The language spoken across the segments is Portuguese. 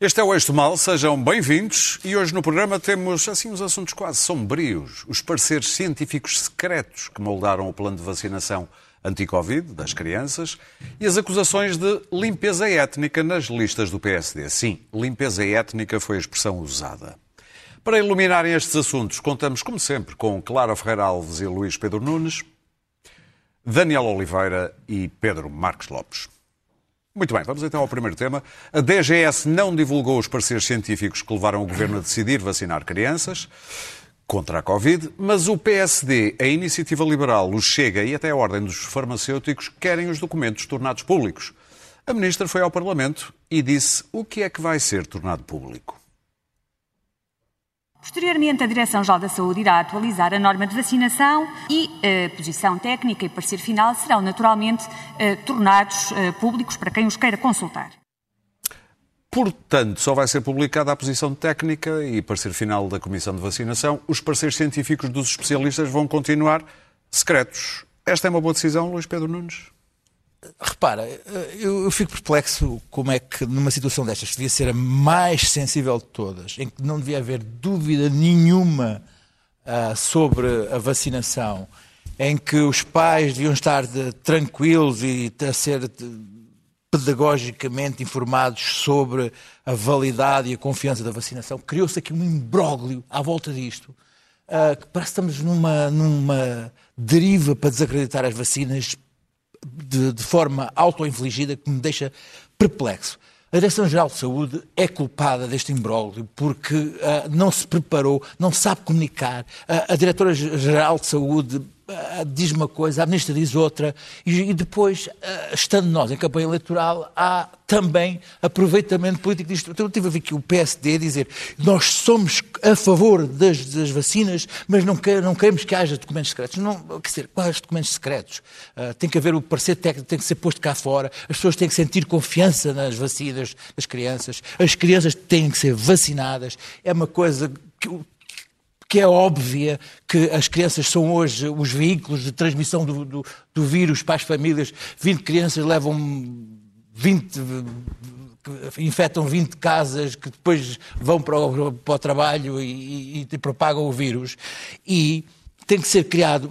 Este é o Eixo Mal, sejam bem-vindos e hoje no programa temos assim uns assuntos quase sombrios, os pareceres científicos secretos que moldaram o plano de vacinação anti-Covid das crianças e as acusações de limpeza étnica nas listas do PSD. Sim, limpeza étnica foi a expressão usada. Para iluminarem estes assuntos, contamos, como sempre, com Clara Ferreira Alves e Luís Pedro Nunes, Daniel Oliveira e Pedro Marques Lopes. Muito bem, vamos então ao primeiro tema. A DGS não divulgou os pareceres científicos que levaram o governo a decidir vacinar crianças contra a Covid, mas o PSD, a Iniciativa Liberal, o Chega e até a Ordem dos Farmacêuticos querem os documentos tornados públicos. A ministra foi ao Parlamento e disse o que é que vai ser tornado público. Posteriormente, a Direção-Geral da Saúde irá atualizar a norma de vacinação e a eh, posição técnica e parecer final serão naturalmente eh, tornados eh, públicos para quem os queira consultar. Portanto, só vai ser publicada a posição técnica e parecer final da Comissão de Vacinação. Os pareceres científicos dos especialistas vão continuar secretos. Esta é uma boa decisão, Luís Pedro Nunes? Repara, eu, eu, fico perplexo como é que numa situação destas, que devia ser a mais sensível de todas, em que não devia haver dúvida nenhuma uh, sobre a vacinação, em que os pais deviam estar de, tranquilos e a ser de, pedagogicamente informados sobre a validade e a confiança da vacinação, criou-se aqui um imbróglio à volta disto, uh, que parece que estamos numa, numa deriva para desacreditar as vacinas de, de forma auto-infligida que me deixa perplexo. A Direção-Geral de Saúde é culpada deste imbróglio porque uh, não se preparou, não sabe comunicar. Uh, a Diretora-Geral de Saúde diz uma coisa, a Ministra diz outra, e, e depois, estando nós em campanha eleitoral, há também aproveitamento político disto. Então, eu tive a ver aqui o PSD dizer nós somos a favor das, das vacinas, mas não, que, não, queremos que haja documentos secretos. Não, quer dizer, quais documentos secretos? Uh, tem que haver o parecer técnico, tem que ser posto cá fora, as pessoas têm que sentir confiança nas vacinas das crianças, as crianças têm que ser vacinadas. É uma coisa que, que é óbvia que as crianças são hoje os veículos de transmissão do, do, do vírus para as famílias. 20 crianças levam 20 infectam 20 casas que depois vão para o, para o trabalho e, e, e, propagam o vírus. E tem que ser criado.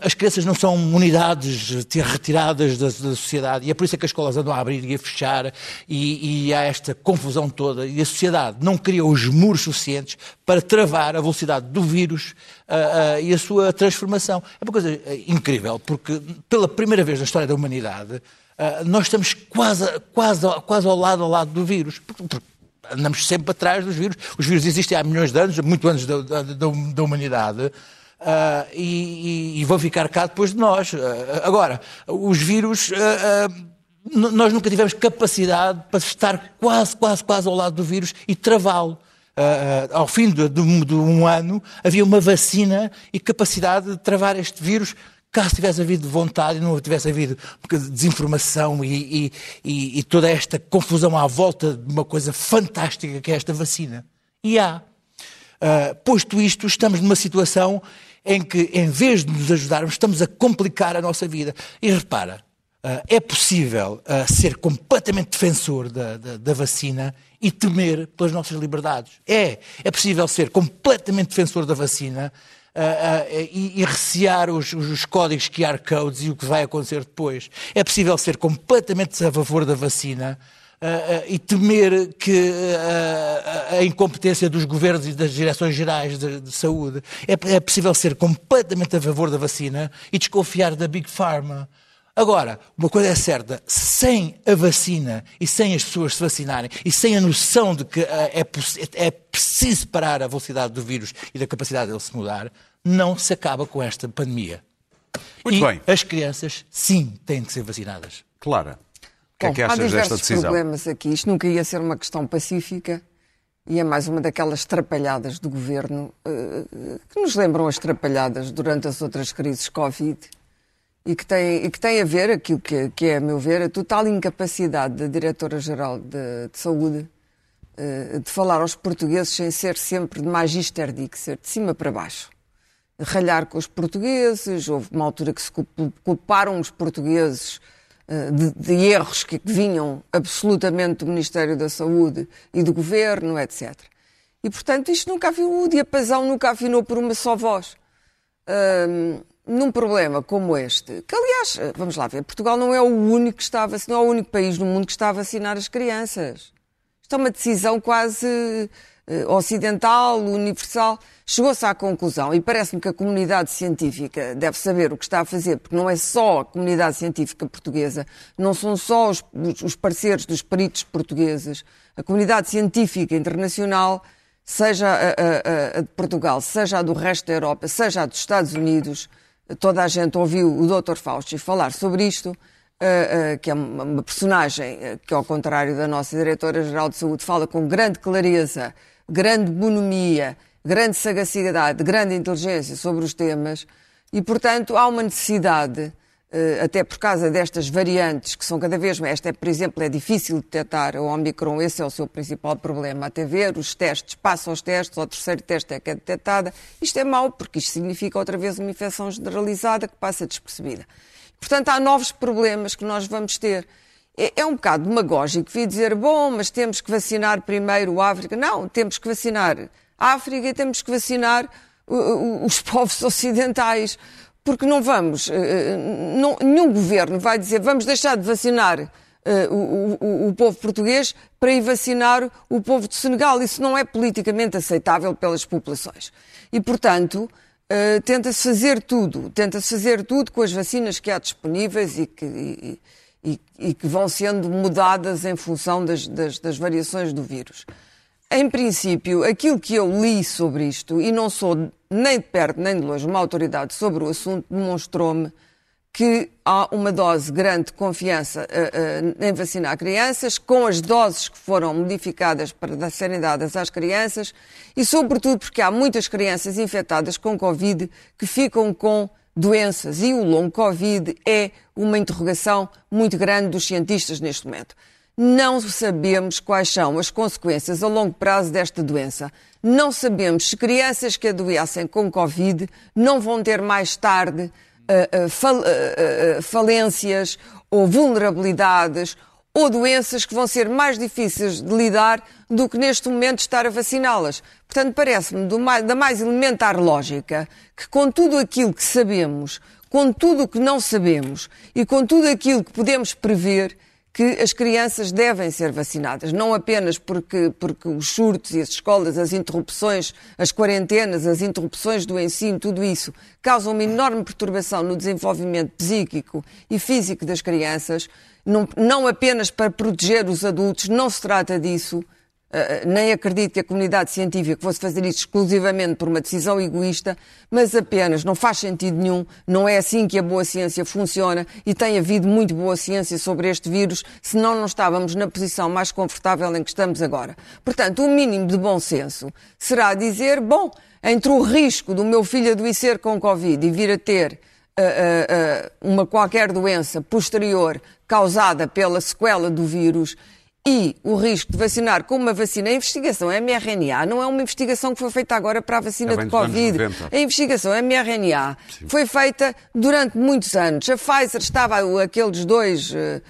As crianças não são unidades retiradas da, da sociedade e é por isso é que as escolas andam a abrir e a fechar e, e há esta confusão toda. E a sociedade não cria os muros suficientes para travar a velocidade do vírus uh, uh, e a sua transformação. É uma coisa uh, incrível, porque pela primeira vez na história da humanidade ah, nós estamos quase, quase, quase ao lado ao lado do vírus. Porque andamos sempre atrás dos vírus. Os vírus existem há milhões de anos, muito antes da, da, da humanidade. Uh, e, e, vão ficar cá depois de nós. Uh, agora, os vírus, nós nunca tivemos capacidade para estar quase, quase, quase ao lado do vírus e travá-lo. ao fim de, de, de um ano, havia uma vacina e capacidade de travar este vírus caso tivesse havido vontade e não tivesse havido desinformação e, e, e, toda esta confusão à volta de uma coisa fantástica que é esta vacina. E há. Uh, posto isto, estamos numa situação em que, em vez de nos ajudarmos, estamos a complicar a nossa vida. E repara, uh, é possível uh, ser completamente defensor da, da, da vacina e temer pelas nossas liberdades. É. É possível ser completamente defensor da vacina uh, e, e, recear os, os, códigos QR codes e o que vai acontecer depois. É possível ser completamente a favor da vacina e temer que a incompetência dos governos e das direções gerais de, de saúde. É, é possível ser completamente a favor da vacina e desconfiar da Big Pharma. Agora, uma coisa é certa, sem a vacina e sem as pessoas se vacinarem e sem a noção de que é, é preciso parar a velocidade do vírus e da capacidade dele se mudar, não se acaba com esta pandemia. Muito e bem. as crianças, sim, têm que ser vacinadas. Clara, que é que achas desta decisão? Há problemas aqui. Isto nunca ia ser uma questão pacífica e é mais uma daquelas trapalhadas do governo uh, que nos lembram as trapalhadas durante as outras crises Covid e que tem, e que tem a ver, aquilo que, que é, a meu ver, a total incapacidade da Diretora-Geral de, de, Saúde uh, de falar aos portugueses sem ser sempre de magister dic, ser de cima para baixo. Ralhar com os portugueses, houve uma altura que se culparam os portugueses de, de, erros que vinham absolutamente do Ministério da Saúde e do Governo, etc. E, portanto, isto nunca viu, o diapasão nunca afinou por uma só voz. Um, num problema como este, que aliás, vamos lá ver, Portugal não é o único que está a vacinar, não é o único país no mundo que está a vacinar as crianças. Isto é uma decisão quase ocidental, universal. Chegou-se à conclusão, e parece-me que a comunidade científica deve saber o que está a fazer, porque não é só a comunidade científica portuguesa, não são só os, os parceiros dos peritos portugueses, a comunidade científica internacional seja a, a, a, de Portugal, seja a do resto da Europa, seja a dos Estados Unidos, toda a gente ouviu o Dr. Fauci falar sobre isto, uh, uh, que é uma, personagem que, ao contrário da nossa Diretora-Geral de Saúde, fala com grande clareza, grande bonomia, grande sagacidade, grande inteligência sobre os temas, e, portanto, há uma necessidade eh, até por causa destas variantes que são cada vez mais. Esta, é, por exemplo, é difícil de detectar, o Omicron, esse é o seu principal problema. Até ver os testes, passam os testes, ao terceiro teste é que é detectada. Isto é mau, porque isto significa outra vez uma infecção generalizada que passa despercebida. Portanto, há novos problemas que nós vamos ter. É, é um bocado demagógico vir dizer, bom, mas temos que vacinar primeiro a África. Não, temos que vacinar a África e temos que vacinar os povos ocidentais porque não vamos, eh, eh, nenhum governo vai dizer vamos deixar de vacinar uh, o, povo português para ir vacinar o povo de Senegal. Isso não é politicamente aceitável pelas populações. E, portanto, tenta-se fazer tudo, tenta-se fazer tudo com as vacinas que há disponíveis e que, e, e, e que vão sendo mudadas em função das, das, das variações do vírus. Em princípio, aquilo que eu li sobre isto, e não sou nem de perto nem de longe uma autoridade sobre o assunto, demonstrou-me que há uma dose grande de confiança uh, uh, em vacinar crianças, com as doses que foram modificadas para serem dadas às crianças, e sobretudo porque há muitas crianças infectadas com Covid que ficam com doenças, e o longo Covid é uma interrogação muito grande dos cientistas neste momento. Não sabemos quais são as consequências a longo prazo desta doença. Não sabemos se crianças que adoecem com Covid não vão ter mais tarde uh, uh, fal uh, falências ou vulnerabilidades ou doenças que vão ser mais difíceis de lidar do que neste momento estar a vaciná-las. Portanto, parece-me da mais elementar lógica que com tudo aquilo que sabemos, com tudo o que não sabemos e com tudo aquilo que podemos prever, que as crianças devem ser vacinadas, não apenas porque, porque os surtos e as escolas, as interrupções, as quarentenas, as interrupções do ensino, tudo isso causam uma enorme perturbação no desenvolvimento psíquico e físico das crianças, não, não apenas para proteger os adultos, não se trata disso, nem acredito que a comunidade científica fosse fazer isto exclusivamente por uma decisão egoísta, mas apenas não faz sentido nenhum, não é assim que a boa ciência funciona e tem havido muito boa ciência sobre este vírus, senão não estávamos na posição mais confortável em que estamos agora. Portanto, o mínimo de bom senso será dizer, bom, entre o risco do meu filho adoecer com Covid e vir a ter uh, uh, uma qualquer doença posterior causada pela sequela do vírus e o risco de vacinar com uma vacina, a investigação mRNA não é uma investigação que foi feita agora para a vacina é de Covid. A investigação mRNA Sim. foi feita durante muitos anos. A Pfizer estava, aqueles dois uh,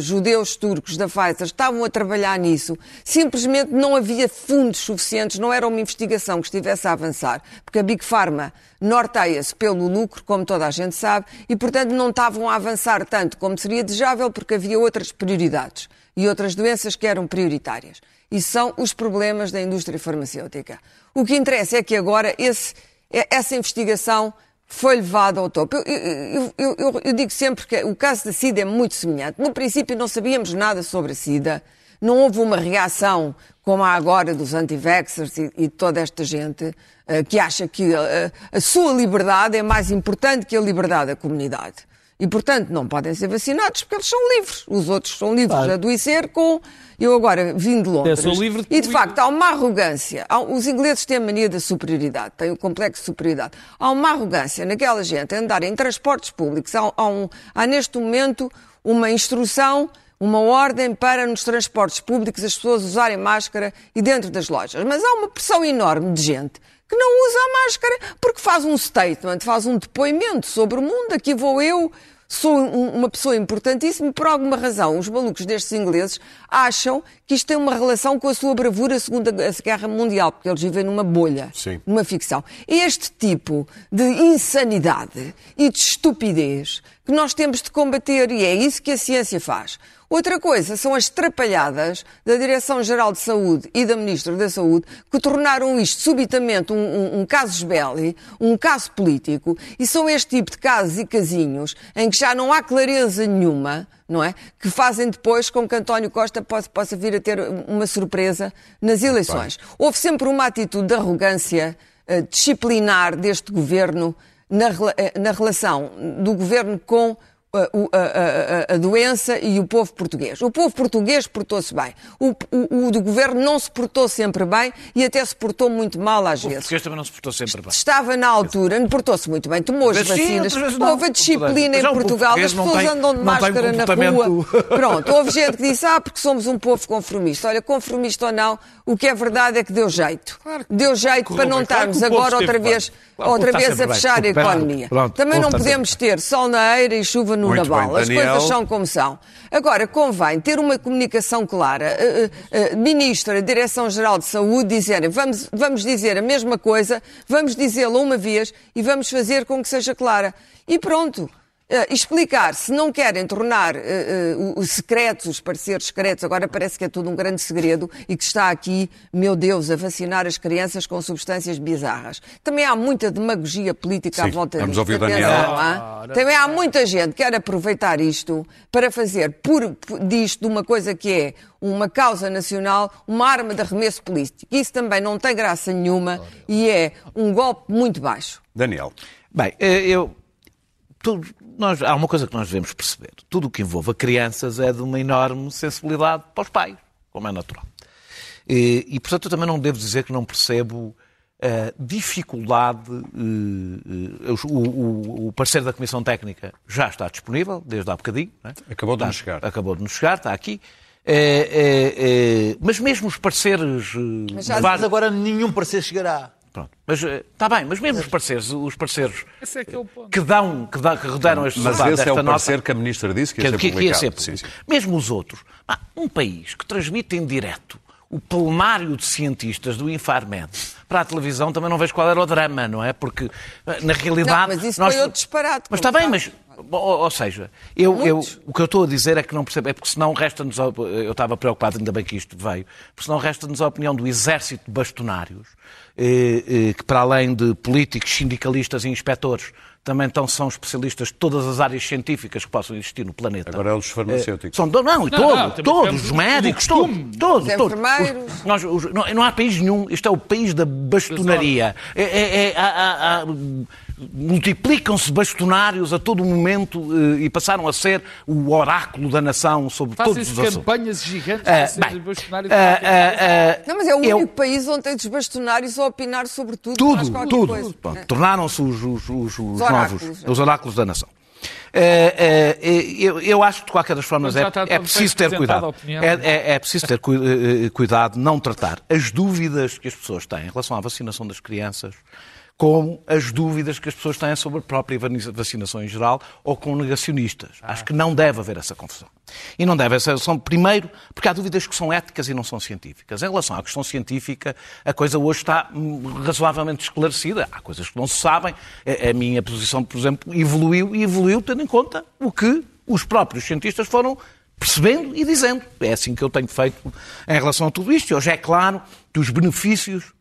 judeus turcos da Pfizer estavam a trabalhar nisso. Simplesmente não havia fundos suficientes, não era uma investigação que estivesse a avançar, porque a Big Pharma norteia-se pelo lucro, como toda a gente sabe, e portanto não estavam a avançar tanto como seria desejável, porque havia outras prioridades e outras doenças que eram prioritárias. E são os problemas da indústria farmacêutica. O que interessa é que agora esse, essa investigação foi levada ao topo. Eu, eu, eu, eu, digo sempre que o caso da SIDA é muito semelhante. No princípio não sabíamos nada sobre a SIDA, não houve uma reação como há agora dos anti-vaxxers e, e toda esta gente uh, que acha que uh, a sua liberdade é mais importante que a liberdade da comunidade. E, portanto, não podem ser vacinados porque eles são livres. Os outros são livres claro. de adoecer com. Eu agora vim de Londres. Eu sou livre de... E, de facto, há uma arrogância. Há... Os ingleses têm a mania da superioridade, têm o complexo de superioridade. Há uma arrogância naquela gente a andar em transportes públicos. Há, há, um... há neste momento uma instrução uma ordem para nos transportes públicos as pessoas usarem máscara e dentro das lojas. Mas há uma pressão enorme de gente que não usa a máscara porque faz um statement, faz um depoimento sobre o mundo. Aqui vou eu, sou um- uma pessoa importantíssima por alguma razão os malucos destes ingleses acham que isto tem uma relação com a sua bravura segunda Guerra Mundial, porque eles vivem numa bolha, Sim. numa ficção. Este tipo de insanidade e de estupidez que nós temos de combater e é isso que a ciência faz. Outra coisa são as trapalhadas da Direção-Geral de Saúde e da Ministra da Saúde que tornaram isto subitamente um, um, um casus belli, um caso político, e são este tipo de casos e casinhos em que já não há clareza nenhuma, não é? Que fazem depois com que António Costa possa, possa vir a ter uma surpresa nas eleições. Houve sempre uma atitude de arrogância eh, disciplinar deste governo na, eh, na relação do governo com a, a- a- a doença e o povo português. O povo português portou-se bem. O, o- o do governo não se portou sempre bem e até se portou muito mal às O vezes. português também não se portou sempre bem. Estava na altura, portou-se muito bem, tomou as Mas sim, vacinas, não. houve a disciplina Mas em Portugal, as não pessoas tem- andam de não máscara na rua. Pronto, houve gente que disse, ah, porque somos um povo conformista. Olha, conformista ou não, o que é verdade é que deu jeito. Deu jeito para não. Claro que estarmos o agora outra vez. Claro, o outra vez a fechar a bem. Pronto, economia. pronto, Também o não podemos ter sol na eira e chuva no Muito bem, naval. As Daniel. coisas são como são. Agora, convém ter uma comunicação clara. Eh, eh, eh, Ministra, Direção-Geral de Saúde, dizerem vamos, vamos dizer a mesma coisa, vamos dizê-la uma vez e vamos fazer com que seja clara. E pronto. Eh, explicar, se não querem tornar eh, eh, o- os secretos, os pareceres secretos, agora parece que é tudo um grande segredo e que está aqui, meu Deus, a vacinar as crianças com substâncias bizarras. Também há muita demagogia política à Sim, volta vamos disto. ouvir o Daniel. Hã? Também há muita gente que quer aproveitar isto para fazer por, por- disto de uma coisa que é uma causa nacional, uma arma de arremesso político. Isso também não tem graça nenhuma e é um golpe muito baixo. Daniel. Bem, eh, eu. tudo- nós, há uma coisa que nós devemos perceber. Tudo o que envolva crianças é de uma enorme sensibilidade para os pais, como é natural. E, e, portanto, eu também não devo dizer que não percebo a dificuldade. eh, eh, o, o, o parecer da Comissão Técnica já está disponível, desde há bocadinho. não é? Acabou de Está- nos chegar. Acabou de nos chegar, está aqui. Eh, eh, eh, mas mesmo os pareceres. eh, Mas já- Mas vários- agora nenhum parecer chegará. Pronto. Mas está bem, mas mesmo os parceiros, os parceiros Esse é que é que dão, que, dão, que deram este Mas esse é o nota, parecer que a Ministra disse que ia ser que, que ia publicado. ser Sim, sim. Mesmo os outros. Ah, um país que transmite em direto o plenário de cientistas do Infarmed para a televisão, também não vejo qual era o drama, não é? Porque, ah, na realidade... Não, mas isso nós- foi outro disparate, Mas está bem, mas... Ou, seja, eu, eu- o que eu estou a dizer é que não percebo, é porque senão resta-nos, eu estava preocupado, ainda bem que isto veio, porque senão resta-nos a opinião do exército de bastonários, eh, eh, que para além de políticos, sindicalistas e inspectores, também estão, são especialistas de todas as áreas científicas que possam existir no planeta. Agora é os farmacêuticos. São, não, não, e Não, todo- não, todos, os médicos, todos, todos, Os todos. enfermeiros. Os- nós- os- não, não há país nenhum, isto é o país da bastonaria. É, é- é- há- há- há- multiplicam-se bastonários a todo momento eh, e passaram a ser o oráculo da nação sobre todos os assuntos. campanhas gigantes para serem bem, bastonários. ah, ah, Não, mas é o eu- único país onde tem desbastonários a opinar sobre tudo. tudo, tudo. coisa. Pronto, É. Tornaram-se os, os- os- os oráculos, novos, é. os oráculos da nação. Eu, eu acho que, de qualquer das formas, Mas é, é preciso ter cuidado. É, é- é preciso ter cu- cuidado não tratar as dúvidas que as pessoas têm em relação à vacinação das crianças como as dúvidas que as pessoas têm sobre a própria vacinação em geral ou com negacionistas. Acho que não deve haver essa confusão. E não deve essa confusão, primeiro, porque há dúvidas que são éticas e não são científicas. Em relação à questão científica, a coisa hoje está hum, razoavelmente esclarecida. Há coisas que não se sabem. A, a minha posição, por exemplo, evoluiu e evoluiu tendo em conta o que os próprios cientistas foram percebendo e dizendo. É assim que eu tenho feito em relação a tudo isto. E hoje é claro que os benefícios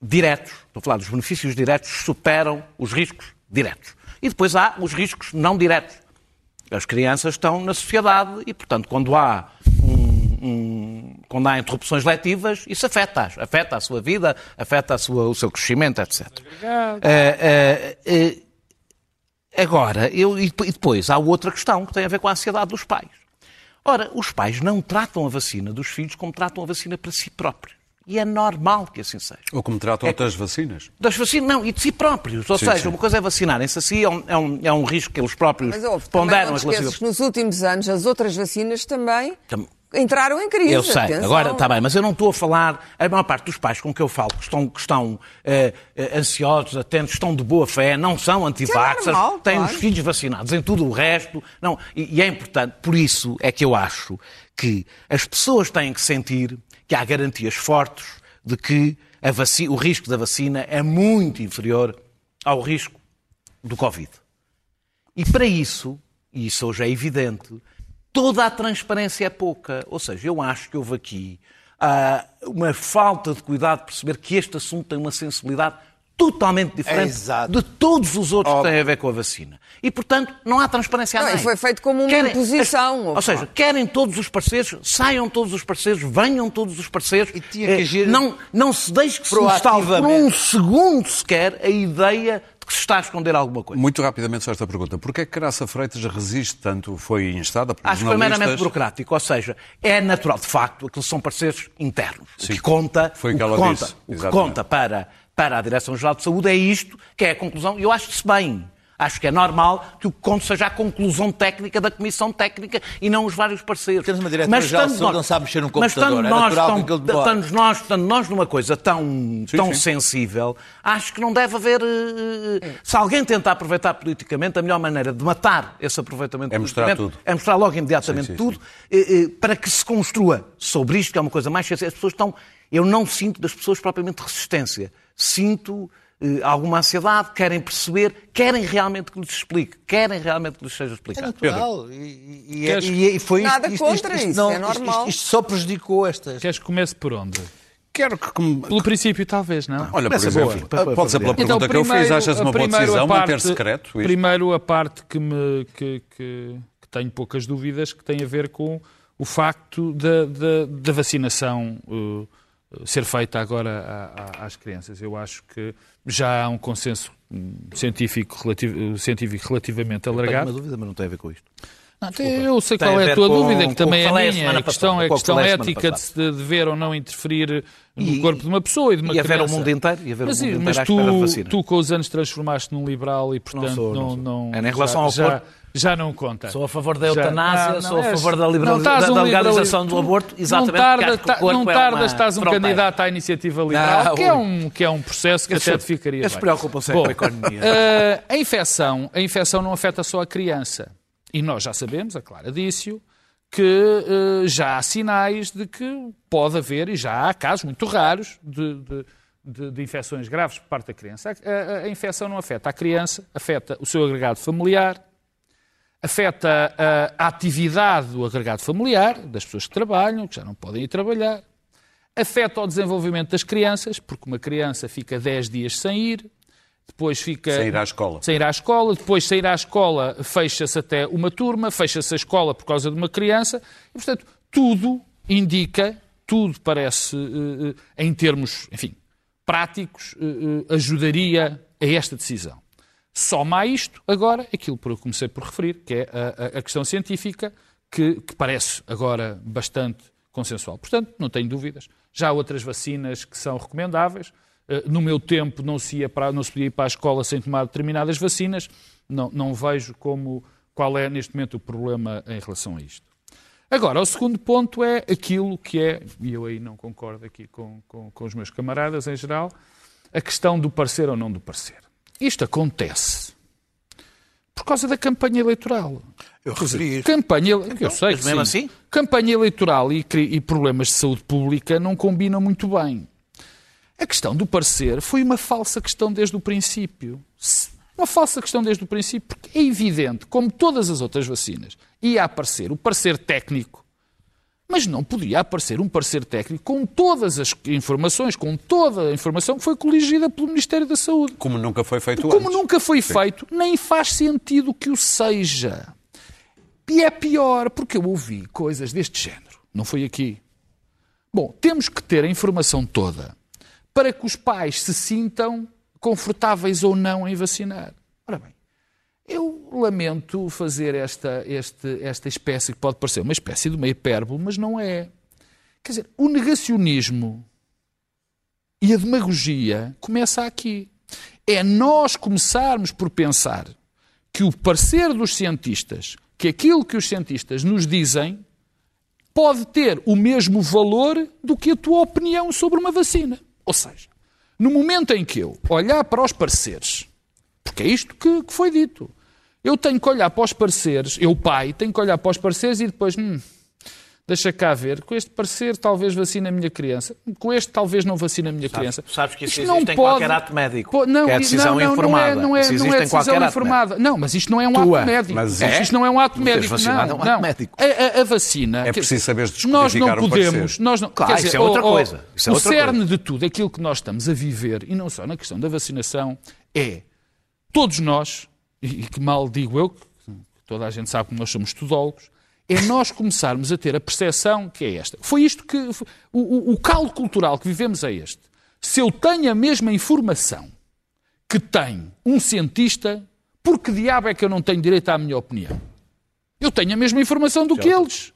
diretos, estou a falar dos benefícios diretos, superam os riscos diretos. E depois há os riscos não diretos. As crianças estão na sociedade e, portanto, quando há, um- um- quando há interrupções letivas, isso afeta-as. Afeta a sua vida, afeta a sua- o seu crescimento, etc. Eh, eh, eh, agora, eu, e depois- e depois há outra questão que tem a ver com a ansiedade dos pais. Ora, os pais não tratam a vacina dos filhos como tratam a vacina para si próprios. E é normal que assim seja. Ou como tratam outras vacinas. Das vacinas, não, e de si próprios. Ou Sim, seja, sim. uma coisa é vacinarem-se a si, é um, é um, é um risco que eles próprios Mas também ponderam te relativamente. nos últimos anos as outras vacinas também Tam- entraram em crise. Eu sei, atenção. agora está bem, mas eu não estou a falar. A maior parte dos pais com que eu falo, que estão, que estão eh, eh, ansiosos, atentos, estão de boa fé, não são antivaxers, normal, têm claro. os filhos vacinados em tudo o resto. Não, e, e é importante, por isso é que eu acho que as pessoas têm que sentir que há garantias fortes de que a vaci- o risco da vacina é muito inferior ao risco do Covid. E para isso, e isso hoje é evidente, toda a transparência é pouca. Ou seja, eu acho que houve aqui ah, uma falta de cuidado de perceber que este assunto tem uma sensibilidade totalmente diferente exato. de todos os outros que têm a ver com a vacina. E, portanto, não há transparência a Não, nem. foi feito como uma imposição, Ou opa. seja, querem todos os parceiros, saiam todos os parceiros, venham todos os parceiros. E tinha que Eh, agir não, não se deixe que se instale por um segundo sequer a ideia de que se está a esconder alguma coisa. Muito rapidamente só esta pergunta. Porquê é que Graça Freitas resiste tanto? Foi instada por Acho que foi jornalistas? meramente burocrático, ou seja, é natural, de facto, aqueles são parceiros internos. Sim. O que conta, Foi o que ela conta, disse, o que exatamente. conta para, para a Direção-Geral de Saúde é isto, que é a conclusão, e eu acho-se bem. Acho que é normal que o que conte seja a conclusão técnica da Comissão Técnica e não os vários parceiros. Temos uma Diretora-Geral de não sabe mexer num Mas computador, estando é nós, natural tão, estando nós, estando nós numa coisa tão, tão sim. sensível, acho que não deve haver... eh, Se alguém tentar aproveitar politicamente, a melhor maneira de matar esse aproveitamento É mostrar tudo. é mostrar logo imediatamente Sim, sim, tudo, eh, eh, para que se construa sobre isto, que é uma coisa mais sensível. As pessoas estão. Eu não sinto das pessoas propriamente resistência. Sinto eh, alguma ansiedade, querem perceber, querem realmente que lhes explique, querem realmente que lhes seja É explicado. natural. E, e- Queres- e- e foi isto, Nada isto, contra isto, isto, isso, não- é normal. Isto, isto só prejudicou estas. Queres que comece por onde? Quero que... Pelo princípio, talvez, não? Olha, por exemplo, boa, pode ser pela para- pergunta que eu fiz, achas uma boa primeiro a decisão manter parte- secreto isto? Primeiro, a parte que, me, que, que- que tenho poucas dúvidas, que tem a ver com o facto da, da, da vacinação uh, ser feita agora a- a- às crianças. Eu acho que já há um consenso científico, relativo, científico relativamente Tenho alargado. uma dúvida, mas não tem a ver com isto. Não, eu sei Tem qual é a tua com- dúvida, que o que também é a minha. A questão é a o questão ética de, dever ou não interferir no E- corpo de uma pessoa e de uma e haver criança. o mundo inteiro, e haver o mas, mundo e- inteiro mas à espera de tu, vacina. tu com os anos transformaste num liberal e portanto sou, não não, sou. não- É, em relação já, ao corpo- já não conta. Sou a favor da eutanásia, não, sou a és- favor da não estás da- um da liberali- legalização do tu- aborto, exatamente, Não tardas, porque acho que o ta- corpo não é tardas uma estás um fronteira. candidato à iniciativa liberal, Não, que, é um, que é um processo que até se- te ficaria eles se bem. preocupam-se é com a economia. eh, a, infecção, a infecção não afeta só a criança. E nós já sabemos, a Clara disse que eh, já há sinais de que pode haver, e já há casos muito raros, de, de- de- de infecções graves por parte da criança. A, a- a infecção não afeta a criança, afeta o seu agregado familiar, afeta a, a atividade do agregado familiar, das pessoas que trabalham, que já não podem ir trabalhar, afeta o desenvolvimento das crianças, porque uma criança fica 10 dias sem ir, depois fica. Sem ir à escola. Sem ir à escola, depois sair à escola fecha-se até uma turma, fecha-se a escola por causa de uma criança, e portanto tudo indica, tudo parece, eh, eh, em termos, enfim, práticos, eh, ajudaria a esta decisão. Soma a isto, agora, aquilo que eu comecei por referir, que é a, a- questão científica, que, que parece agora bastante consensual. Portanto, não tenho dúvidas. Já há outras vacinas que são recomendáveis. Eh, No meu tempo não se, ia para, não se podia ir para a escola sem tomar determinadas vacinas. Não, não vejo como, qual é neste momento o problema em relação a isto. Agora, o segundo ponto é aquilo que é, e eu aí não concordo aqui com, com, com os meus camaradas em geral, a questão do parecer ou não do parecer. Isto acontece por causa da campanha eleitoral. Eu referi. Campanha, eu sei mas que mesmo sim. assim? Campanha eleitoral e, e problemas de saúde pública não combinam muito bem. A questão do parecer foi uma falsa questão desde o princípio. Uma falsa questão desde o princípio, porque é evidente, como todas as outras vacinas, ia aparecer o parecer técnico, mas não podia aparecer um parecer técnico com todas as informações, com toda a informação que foi coligida pelo Ministério da Saúde. Como nunca foi feito Como antes. nunca foi feito, nem faz sentido que o seja. E é pior, porque eu ouvi coisas deste género. Não foi aqui. Bom, temos que ter a informação toda para que os pais se sintam confortáveis ou não em vacinar. Eu lamento fazer esta, este- esta espécie que pode parecer uma espécie de uma hipérbole, mas não é. Quer dizer, o negacionismo e a demagogia começa aqui. É nós começarmos por pensar que o parecer dos cientistas, que aquilo que os cientistas nos dizem, pode ter o mesmo valor do que a tua opinião sobre uma vacina. Ou seja, no momento em que eu olhar para os pareceres, porque é isto que, que foi dito, eu tenho que olhar para os pareceres, eu pai, tenho que olhar para os pareceres e depois, hum, deixa cá ver, com este parecer talvez vacina a minha criança, com este talvez não vacina a minha criança. Sabes que isso Isto não existe em pode- qualquer ato médico, Pô, não, que é a decisão não, não, informada. Não é, não é, Isso não existe é decisão informada. Não, mas isto não é um Tua, ato médico. mas É. isto- não é um ato médico. Não, é um ato não. médico. A, a- a vacina... É preciso saber Nós não um podemos... Nós não, Claro, quer dizer, isso é outra coisa. Isso é o outra cerne coisa. de tudo, aquilo que nós estamos a viver, e não só na questão da vacinação, é todos nós, e que mal digo eu, que toda a gente sabe que nós somos tudólogos, é nós começarmos a ter a percepção que é esta. Foi isto que. o, o caldo cultural que vivemos é este. Se eu tenho a mesma informação que tem um cientista, por que diabo é que eu não tenho direito à minha opinião? Eu tenho a mesma informação do que eles.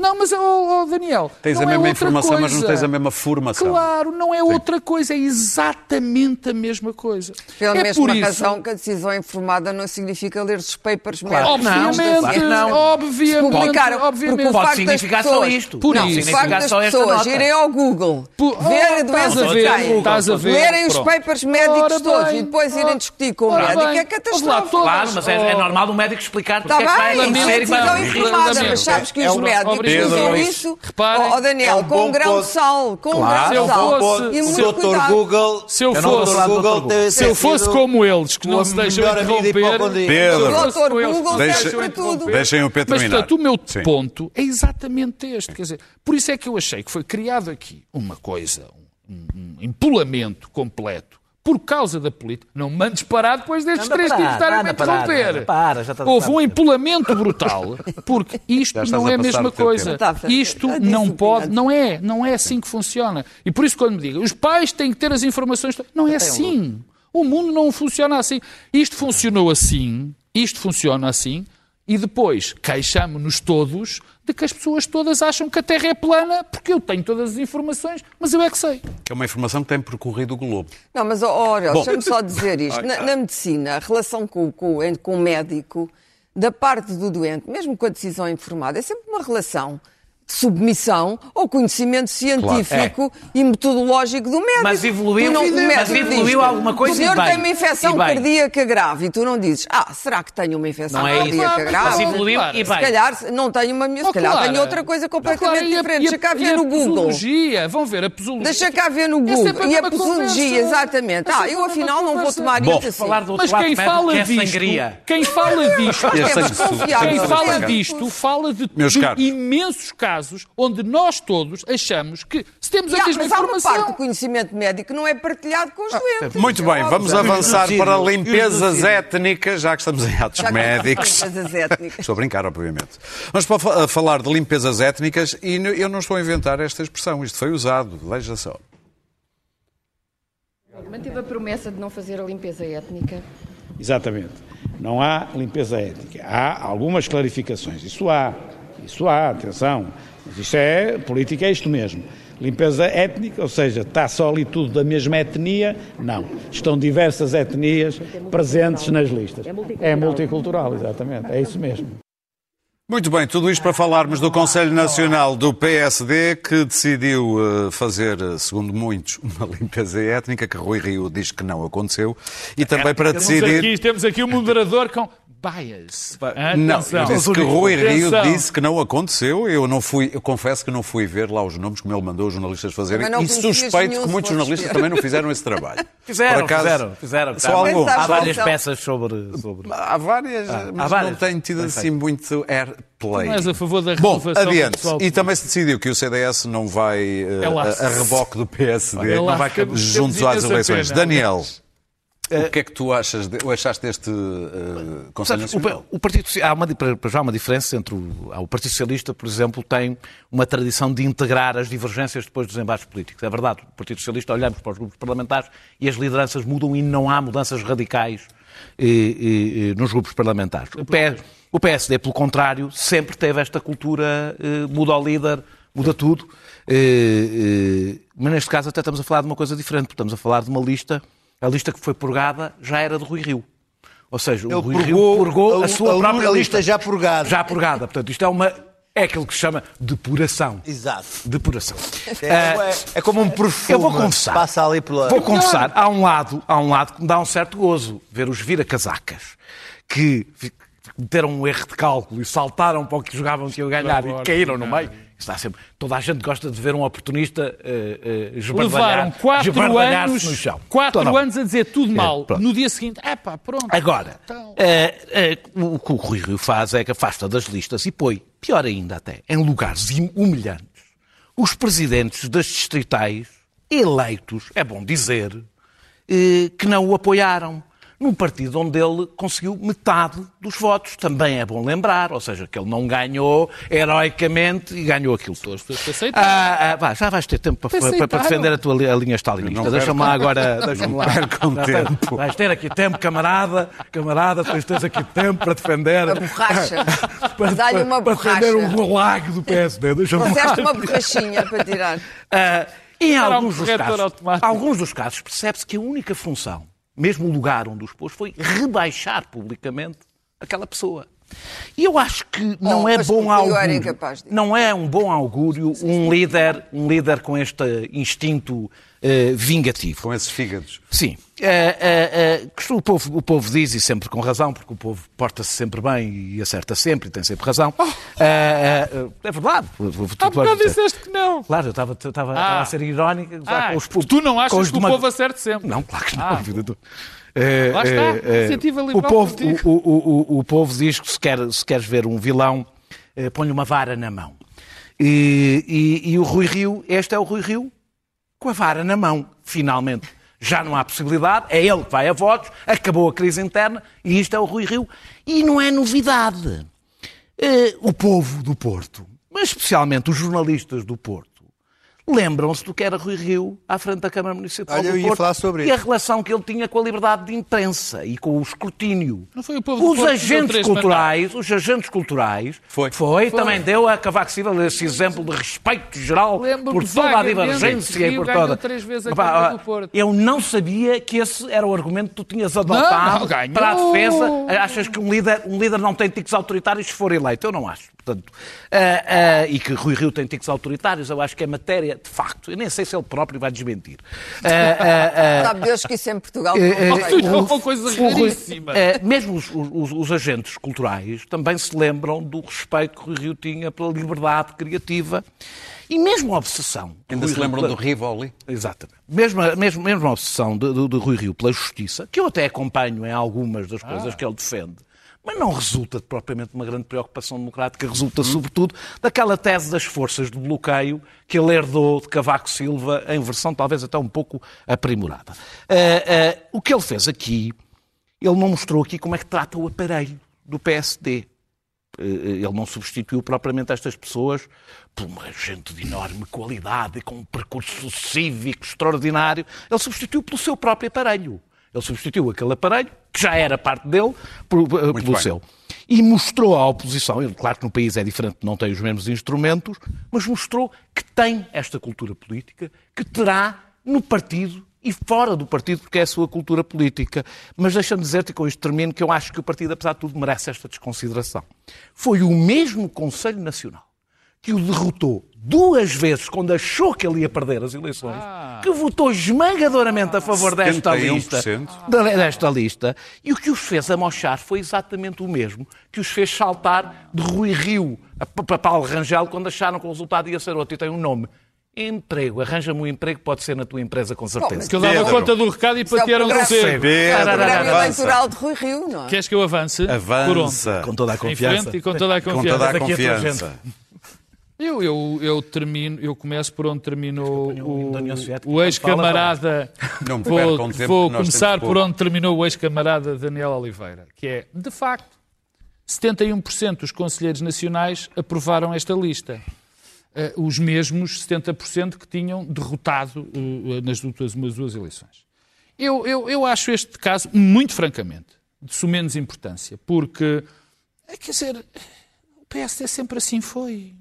Não, mas, oh, oh, Daniel. Tens não a é mesma informação, mas não coisa. tens a mesma formação. Claro, não é outra coisa, é exatamente a mesma coisa. Pela é mesma por isso, razão que a decisão informada não significa ler os papers médicos. Obviamente, Claro que não. obviamente, publicaram, obviamente. porque o Pode significar só pessoas, isto. Por não, isso. o facto das só esta pessoas nota. irem ao Google, Por- ver a Oh, doença estás a que ver, têm, estás a ver, lerem os papers médicos Ora todos bem, e depois irem discutir com o médico bem, é catastrófico. Claro, mas é, é normal o médico explicar porque Está é que vai bem, é e decisão vai- informada, lamento. mas sabes que É os um- médicos Pedro, isso, Reparem, oh, oh, Daniel, é um com bom grão ponto. de sal, com Claro, grão se eu de sal. fosse- E muito Dr. cuidado. Google, Se eu fosse-. Google Se eu fosse como eles, que não se deixam interromper... Pedro. Dr. Google Deixa- deixam serve para tudo. interromper. Deixem o Pedro Mas, portanto, o meu Sim. ponto é exatamente este. Quer dizer, por isso é que eu achei que foi criado aqui uma coisa, um, um empolamento completo, por causa da política. Não mandes parar depois destes Anda três tipos estarem a interromper. anda, para, já está- Houve um empolamento brutal, porque isto não é a mesma coisa. Isto não pode, não é, não é assim que funciona. E por isso quando me digam, os pais têm que ter as informações, não é assim. O mundo não funciona assim. Isto funcionou assim, isto funciona assim, e depois queixamos-nos todos de que as pessoas todas acham que a Terra é plana porque eu tenho todas as informações, mas eu é que sei. Que é uma informação que tem percorrido o globo. Não, mas, Bom. deixa-me só dizer isto. Na, na medicina, a relação com, com, com o médico, da parte do doente, mesmo com a decisão informada, é sempre uma relação submissão ao conhecimento científico e metodológico do médico. Mas evoluiu- não- o mas evoluiu diz, alguma coisa O senhor e bem, tem uma infecção cardíaca grave e tu não dizes, ah, será que tenho uma infecção Não é isso. cardíaca Mas grave? Mas evoluiu Claro. e Se bem. calhar não tenho uma minha, se Oh, calhar Clara. tenho outra coisa completamente Clara, a- diferente. a- Deixa cá ver no Google. posologia, vão ver a posologia. Deixa cá ver no É Google. a e a posologia, exatamente. É Ah, eu afinal não vou tomar Bom. isto assim. Falar do Mas outro quem fala é disto, sangria. quem fala disto, é quem fala É. disto fala de, imensos casos onde nós todos achamos que se temos a mesma mas há uma informação. parte do conhecimento médico que não é partilhado com os doentes. Muito bem, vamos avançar para limpezas étnicas, já que estamos em atos médicos. Limpezas étnicas. Estou a brincar, obviamente. Vamos para falar de limpezas étnicas e eu não estou a inventar esta expressão, isto foi usado, veja só. Manteve a promessa de não fazer a limpeza étnica. Exatamente. Não há limpeza étnica. Há algumas clarificações. Isso há. Isso há, atenção. Mas isto é, política é isto mesmo. Limpeza étnica, ou seja, está só ali tudo da mesma etnia? Não. Estão diversas etnias presentes nas listas. É multicultural, exatamente. É isso mesmo. Muito bem, tudo isto para falarmos do Conselho Nacional do PSD, que decidiu eh, fazer, eh, segundo muitos, uma limpeza étnica, que Rui Rio diz que não aconteceu, e também para Temos decidir... aqui, temos aqui um moderador com bias. Não, Atenção. eu disse que Rui Rio Atenção. disse que não aconteceu. Eu não fui, eu confesso que não fui ver lá os nomes como ele mandou os jornalistas fazerem. Não E suspeito que muitos jornalistas ver. também não fizeram esse trabalho. Fizeram, acaso, fizeram, fizeram. Só Há- alguns. Há várias Então- peças sobre... sobre... Há várias, mas várias. não tem tido assim muito airplay. Não és a favor da Bom, adiante. pessoal E também se decidiu que o CDS não vai É lá. a, a reboque do PSD É lá. não vai juntos às eleições. pena. Daniel, o que é que tu achas, de, achaste deste eh, Conselho Sabes, o, Nacional? pa- o Partido há uma, para já há uma diferença entre o, o Partido Socialista, por exemplo, tem uma tradição de integrar as divergências depois dos embates políticos. É verdade, o Partido Socialista olhamos para os grupos parlamentares e as lideranças mudam e não há mudanças radicais eh, eh, eh, nos grupos parlamentares. O, P- o PSD, pelo contrário, sempre teve esta cultura eh, muda ao líder, muda tudo. Eh, eh, mas neste caso até estamos a falar de uma coisa diferente, porque estamos a falar de uma lista, a lista que foi purgada já era de Rui Rio. Ou seja, o Ele Rui Rio purgou purgou a, a- sua a própria lista já purgada. Já purgada. Portanto, isto é uma é aquilo que se chama depuração. Exato. Depuração. É, é- é como um perfume. Eu vou confessar. Passa ali pela. Vou confessar, há um lado, há um lado que me dá um certo gozo ver os vira-casacas que meteram um erro de cálculo e saltaram para o que jogavam que iam ganhar e caíram no meio. Está sempre, toda a gente gosta de ver um oportunista uh, uh, Levaram quatro esbardalhar-se no anos, chão. quatro Toda- anos a dizer tudo mal. pronto. no dia seguinte, é pá, pronto. Agora, Então- eh, eh, o que o Rui Rio faz é que afasta das listas e põe, pior ainda até, em lugares hum- humilhantes, os presidentes das distritais eleitos, é bom dizer, que não o apoiaram. Num partido onde ele conseguiu metade dos votos. Também é bom lembrar, ou seja, que ele não ganhou heroicamente e ganhou aquilo aceitam. Ah, ah, vá, já vais ter tempo para, para- defender a tua a linha stalinista. Não Deixa-me lá agora. Deixa-me lá. percam tempo. Vais ter aqui tempo, camarada. Camarada, tens, tens aqui tempo para defender. A borracha. Para, Dá-lhe uma para defender borracha. o gulag do PSD. Deixa-me lá. Fizeste uma borrachinha para tirar. Ah, em um alguns dos casos, alguns dos casos percebe-se que a única função, mesmo lugar onde os pôs, foi rebaixar publicamente aquela pessoa. E eu acho que não Oh, é bom era augúrio. Não é um bom augúrio um líder, um líder com este instinto eh, vingativo. Com esses fígados. Sim. Eh, que o, povo, o povo diz, e sempre com razão, porque o povo porta-se sempre bem e acerta sempre e tem sempre razão. Eh, é verdade. Oh. Há bocado disseste que não. Claro, eu estava, Ah. estava a ser irónico. Ah, com os, tu não com achas os que o povo acerte sempre? Não, claro que não. Ah. Eh, Lá está, eh, eh, iniciativa o povo, o, o, o, o povo diz que se, quer, se queres ver um vilão, eh, põe-lhe uma vara na mão. E, e- e o Rui Rio, este é o Rui Rio com a vara na mão, finalmente. Já não há possibilidade, é ele que vai a votos, acabou a crise interna e isto é o Rui Rio. E não é novidade. Eh, o povo do Porto, mas especialmente os jornalistas do Porto, lembram-se do que era Rui Rio à frente da Câmara Municipal Olha, do eu ia Porto falar sobre e a relação que ele tinha com a liberdade de imprensa e com o escrutínio. Não foi o povo Os agentes culturais, os agentes culturais, Foi. também deu a Cavaco Silva esse exemplo de respeito geral por toda a divergência e por toda. três vezes a Câmara do Porto. Eu não sabia que esse era o argumento que tu tinhas adotado não, ganhou. para a defesa. Achas que um líder, um líder não tem tiques autoritários se for eleito? Eu não acho. Portanto, ah, ah, e que Rui Rio tem tiques autoritários, eu acho que é matéria de facto. Eu nem sei se ele próprio vai desmentir. Ah, ah, ah, Sabe Deus que isso em Portugal eh, não eh. É coisa raríssima. eh, mesmo os, os- os agentes culturais também se lembram do respeito que Rui Rio tinha pela liberdade criativa e mesmo a obsessão. Ainda Rui se Rio lembram pela- do Rivoli? Exatamente. Mesmo, a- mesmo, mesmo a obsessão de, de, de Rui Rio pela justiça, que eu até acompanho em algumas das coisas que ele defende, mas não resulta de propriamente uma grande preocupação democrática, resulta sobretudo daquela tese das forças de bloqueio que ele herdou de Cavaco Silva em versão talvez até um pouco aprimorada. Ah, ah, o que ele fez aqui, ele não mostrou aqui como é que trata o aparelho do PSD. Eh, Ele não substituiu propriamente estas pessoas por uma gente de enorme qualidade e com um percurso cívico extraordinário. Ele substituiu pelo seu próprio aparelho. Ele substituiu aquele aparelho, que já era parte dele, por- eh, pelo bem. seu. E mostrou à oposição, claro que no país é diferente, não tem os mesmos instrumentos, mas mostrou que tem esta cultura política, que terá no partido e fora do partido, porque é a sua cultura política. Mas deixa-me dizer-te, com isto termino, que eu acho que o partido, apesar de tudo, merece esta desconsideração. Foi o mesmo Conselho Nacional que o derrotou duas vezes quando achou que ele ia perder as eleições, que votou esmagadoramente a favor desta 71%. lista, desta lista, e o que os fez amochar foi exatamente o mesmo que os fez saltar de Rui Rio para Paulo Rangel quando acharam que o resultado ia ser outro, e tem um nome. Emprego, arranja-me um emprego, pode ser na tua empresa, com certeza. Que eu dava Pedro. conta do recado e é o bateram programa- cedo. Pedro, O programa avança. eleitoral de Rui Rio, não é? Queres que eu avance? Por Avança. onde? Com toda a Em confiança. frente e com toda a Com confiança. toda a Daqui a tua confiança. Eu, eu, eu termino, eu começo por onde terminou o o, ex-camarada. Não Vou, tempo, vou começar por onde terminou o ex-camarada Daniel Oliveira, que é, de facto, 71% dos conselheiros nacionais aprovaram esta lista. Eh, os mesmos 70% que tinham derrotado eh, nas últimas umas duas eleições. Eu, eu, eu acho este caso, muito francamente, de sumenos importância, porque, eh, quer dizer, o PSD sempre assim foi.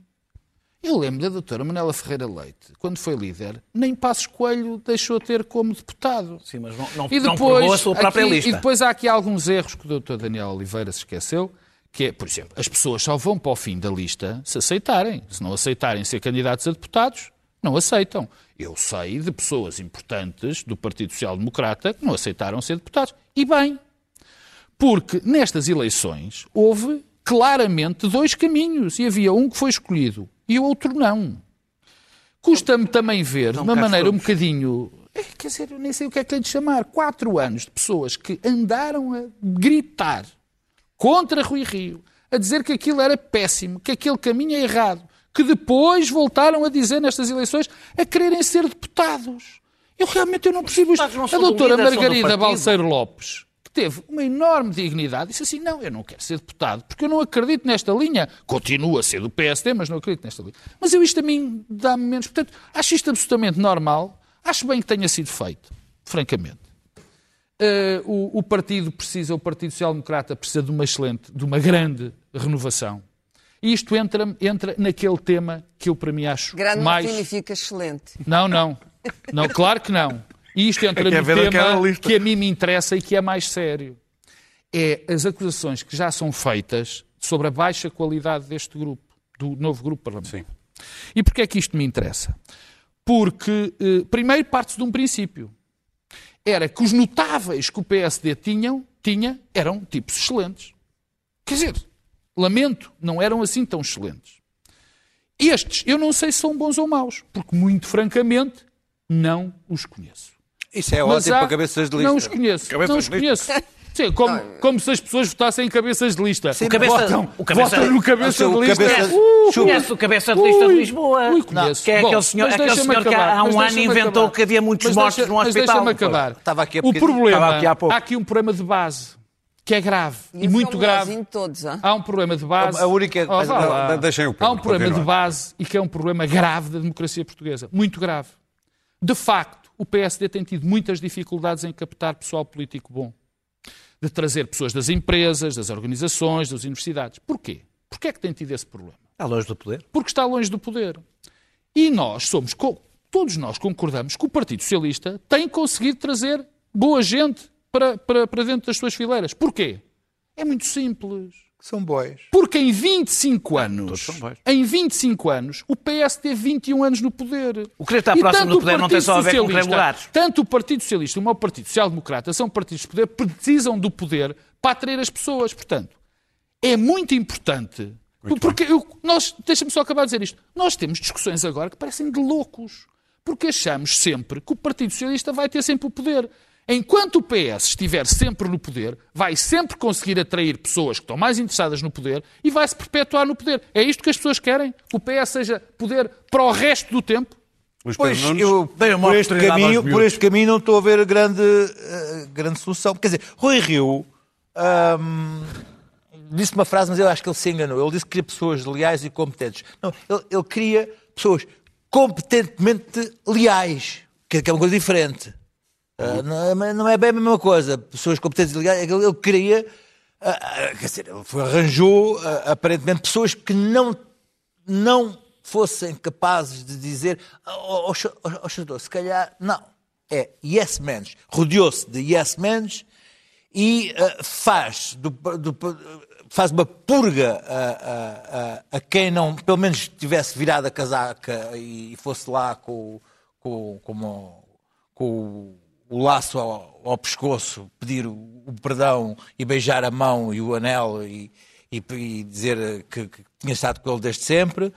Eu lembro da doutora Manela Ferreira Leite, quando foi líder, nem Passos Coelho deixou ter como deputado. Sim, mas não, não, E não depois, provou a sua própria aqui- lista. e depois há aqui alguns erros que o doutor Daniel Oliveira se esqueceu, que é, por exemplo, as pessoas só vão para o fim da lista se aceitarem. Se não aceitarem ser candidatos a deputados, não aceitam. Eu sei de pessoas importantes do Partido Social Democrata que não aceitaram ser deputados. E bem, porque nestas eleições houve claramente dois caminhos e havia um que foi escolhido e o outro não. Custa-me também ver, de uma maneira um bocadinho. é, Quer dizer, eu nem sei o que é que lhe de chamar. Quatro anos de pessoas que andaram a gritar contra Rui Rio, a dizer que aquilo era péssimo, que aquele caminho é errado, que depois voltaram a dizer nestas eleições a quererem ser deputados. Eu realmente eu não percebo isto. A do doutora do Margarida partido. Balseiro Lopes, que teve uma enorme dignidade, disse assim, não, eu não quero ser deputado, porque eu não acredito nesta linha. Continua a ser do PSD, mas não acredito nesta linha. Mas eu isto a mim dá-me menos. Portanto, acho isto absolutamente normal. Acho bem que tenha sido feito, francamente. Eh, o, o partido precisa, o Partido Social Democrata precisa de uma excelente, de uma grande renovação. E isto entra, entra naquele tema que eu, para mim, acho Grande mais... não significa excelente. Não, não. Não, claro que não. E isto entra É que é no tema que a mim me interessa e que é mais sério. É as acusações que já são feitas sobre a baixa qualidade deste grupo, do novo grupo parlamentar. E porquê é que isto me interessa? Porque, eh, primeiro, parte-se de um princípio. Era que os notáveis que o PSD tinham, tinha eram tipos excelentes. Quer dizer, lamento, não eram assim tão excelentes. Estes, eu não sei se são bons ou maus, porque, muito francamente, não os conheço. Isso é Mas ótimo há- para cabeças de lista. Não os conheço. Cabeças não os de conheço. Sim, como, como se as pessoas votassem em cabeças de lista. O cabeça- votam, o cabeça- votam no cabeça o de lista. cabeça- Uh, Conhece o cabeça de lista de Ui, Lisboa. ui, conheço. Que é Bom, aquele senhor, mas aquele senhor que acabar, há mas um ano inventou acabar. que havia muitos Mas mortos deixa- no mas hospital. deixa-me acabar. Estava aqui há o problema, aqui há há aqui um problema de base, que é grave, e, é muito grave. de todos? Há um problema de base. A única- Oh, Não, deixem o Há um problema de continuar. base e que é um problema grave da democracia portuguesa. Muito grave. De facto, o PSD tem tido muitas dificuldades em captar pessoal político bom. De trazer pessoas das empresas, das organizações, das universidades. Porquê? Porquê é que tem tido esse problema? Está longe do poder. porque está longe do poder. E nós somos, todos nós concordamos que o Partido Socialista tem conseguido trazer boa gente para, para, para dentro das suas fileiras. Porquê? É muito simples. São bois. Porque em 25 anos, em 25 anos, o PS teve 21 anos no poder. O querer estar E próximo do poder não tem só a ver com Socialista- regulares. Tanto o Partido Socialista como o Partido Social Democrata são partidos de poder, precisam do poder para atrair as pessoas. Portanto, é muito importante. porque eu, nós, deixa-me só acabar de dizer isto. Nós temos discussões agora que parecem de loucos. Porque achamos sempre que o Partido Socialista vai ter sempre o poder. Enquanto o PS estiver sempre no poder, vai sempre conseguir atrair pessoas que estão mais interessadas no poder e vai se perpetuar no poder. É isto que as pessoas querem? Que o PS seja poder para o resto do tempo? Pois, eu, por, este caminho, por este caminho não estou a ver grande, eh, grande solução. Quer dizer, Rui Rio disse uma frase, mas eu acho que ele se enganou. Ele disse que queria pessoas leais e competentes. Não, ele, ele queria pessoas competentemente leais, que que é uma coisa diferente. Ah, não, é- não é bem a mesma coisa. Pessoas competentes e leais, ele, ele queria. ah, quer dizer, ele foi- arranjou ah, aparentemente pessoas que não não fossem capazes de dizer oh, oh, oh, oh, Senador, se calhar, não. É yes men. Rodeou-se de yes men e eh, faz, do- do- faz uma purga a, a- quem não, pelo menos, tivesse virado a casaca e fosse lá com, com, com, uma- com o, laço ao, ao pescoço, pedir o, o perdão e beijar a mão e o anel e, e- e dizer que, que tinha estado com ele desde sempre.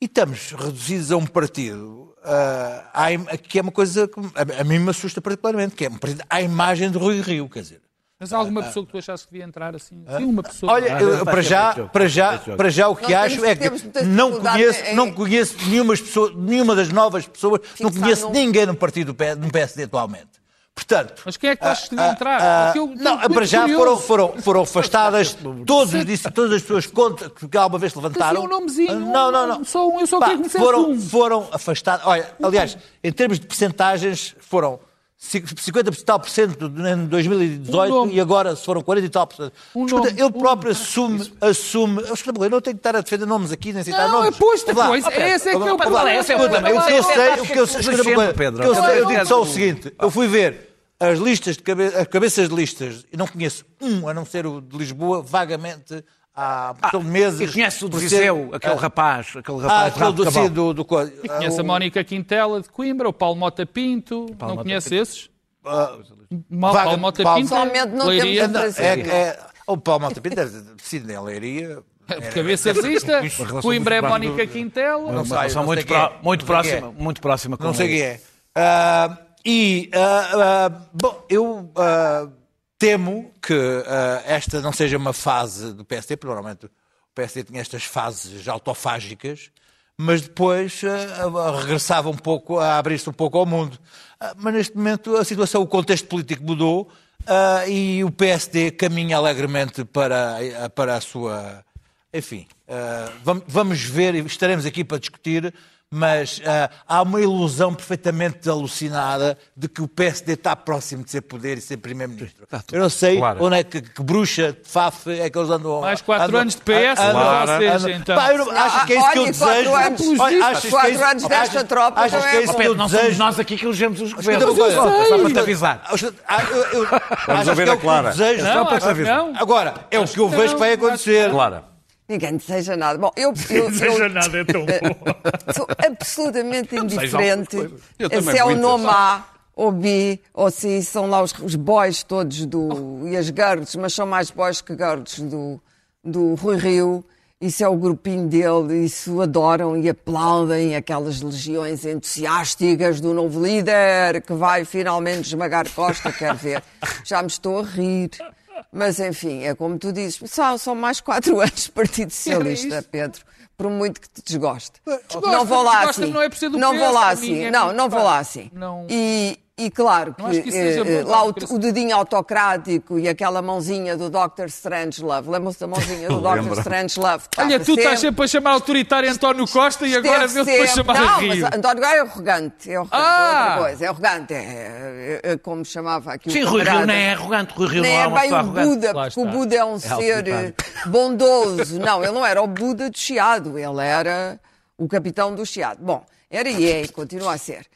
E estamos reduzidos a um partido ah, im- que é uma coisa que a, a mim me assusta particularmente, que é um partido à imagem de Rui Rio, quer dizer. Mas há alguma pessoa que tu achasses que devia entrar assim? Sim, uma pessoa. Olha, Ah, eu, não, para, já, para, já, para já o que Nós acho temos- é que não conheço, em- não conheço nenhuma, pessoa, nenhuma das novas pessoas, não conheço num- ninguém no partido do no PSD atualmente. Portanto, Mas quem é que achas que devia entrar? ah, eu não, para já foram, foram, foram afastadas todos os, disse- todas as pessoas contra, que alguma vez se levantaram. Um nomezinho, Ah, Não, não, não. só um, eu só Pá, queria que me foram, um. foram afastadas. Olha, aliás, em termos de percentagens, foram 50 e tal por cento em 2018 Um e agora se foram 40 e tal por cento. Um Escuta, nome. ele próprio assume, assume. Eu escuta, eu não tenho que estar a defender nomes aqui, nem citar Não, nomes. é pois, Vamos lá. pois, esse é que é o problema. esse é o Escuta, problema. O que eu Esse é- sei, o que eu sei, o que eu sei, eu Não, digo só o não. seguinte, eu fui ver as listas de cabe- as cabeças de listas e não conheço um, a não ser o de Lisboa, vagamente há ah, meses. E conhece o de Viseu, aquele ah, rapaz, aquele rapaz ah, do, do, do, do, E conhece a Mónica Quintela de Coimbra, o Paulo Mota Pinto, Paulo não Mota conhece Pinto. esses? Uh, Paulo Mota Paulo, Pinto, Pessoalmente não Leiria. temos é, é, O Paulo Mota Pinto deve ter em Leiria. Cabeça vista, Coimbra é Mónica Quintela. Não sei, não muito, pro, muito próxima, muito próxima. Não sei quem é. Uh, e, uh, uh, bom, eu temo que esta não seja uma fase do PSD, provavelmente o PSD tinha estas fases autofágicas, mas depois regressava um pouco, a abrir-se um pouco ao mundo. mas neste momento a situação, o contexto político mudou e o PSD caminha alegremente para, para a sua enfim, uh, vamos ver e estaremos aqui para discutir, mas uh, há uma ilusão perfeitamente alucinada de que o PSD está próximo de ser poder e ser primeiro-ministro. Eu não sei claro. onde é que, que bruxa de FAF é que eles andam. Mais quatro andam, anos de PS, andam, claro. vocês, andam, então. Pá, eu, acho que é isso que eu desejo. Anos, olha, quatro que é anos desta tropa. Achas que é isso que eu não somos nós aqui que elegemos os governos. Só para te avisar. Vamos ouvir a Clara. Só para te avisar. Agora, é o que eu vejo que vai acontecer. Clara. Ninguém deseja nada. Bom, eu. eu deseja eu, nada, é tão bom. Sou absolutamente indiferente se é o nome A ou B ou se são lá os, os boys todos do. e as girls, mas são mais boys que girls do, do Rui Rio. Isso é o grupinho dele, isso adoram e aplaudem aquelas legiões entusiásticas do novo líder que vai finalmente esmagar Costa, quer ver. Já me estou a rir. Mas, enfim, é como tu dizes, são, são mais quatro anos de Partido Socialista, Pedro. Por muito que te desgoste. Desgosta, não vou lá assim. Não, é não vou lá assim. Não, não vou lá assim. E, e claro que, que eh, lá o, o, dedinho autocrático e aquela mãozinha do Dr. Strangelove, lembram-se da mãozinha do Dr. Strangelove? Olha, tu sempre... estás sempre a chamar autoritário António Costa e agora deu para chamar Não, a Rio. mas António Costa é arrogante, é arrogante, ah! é outra coisa, é arrogante, é, é, é como chamava aqui Sim, o Rui Rio não é arrogante, Rui Rio não é uma bem o Buda, porque o Buda é um é ser eh, bondoso. Não, ele não era o Buda do Chiado, ele era o capitão do Chiado. Bom, era e é, e continua a ser.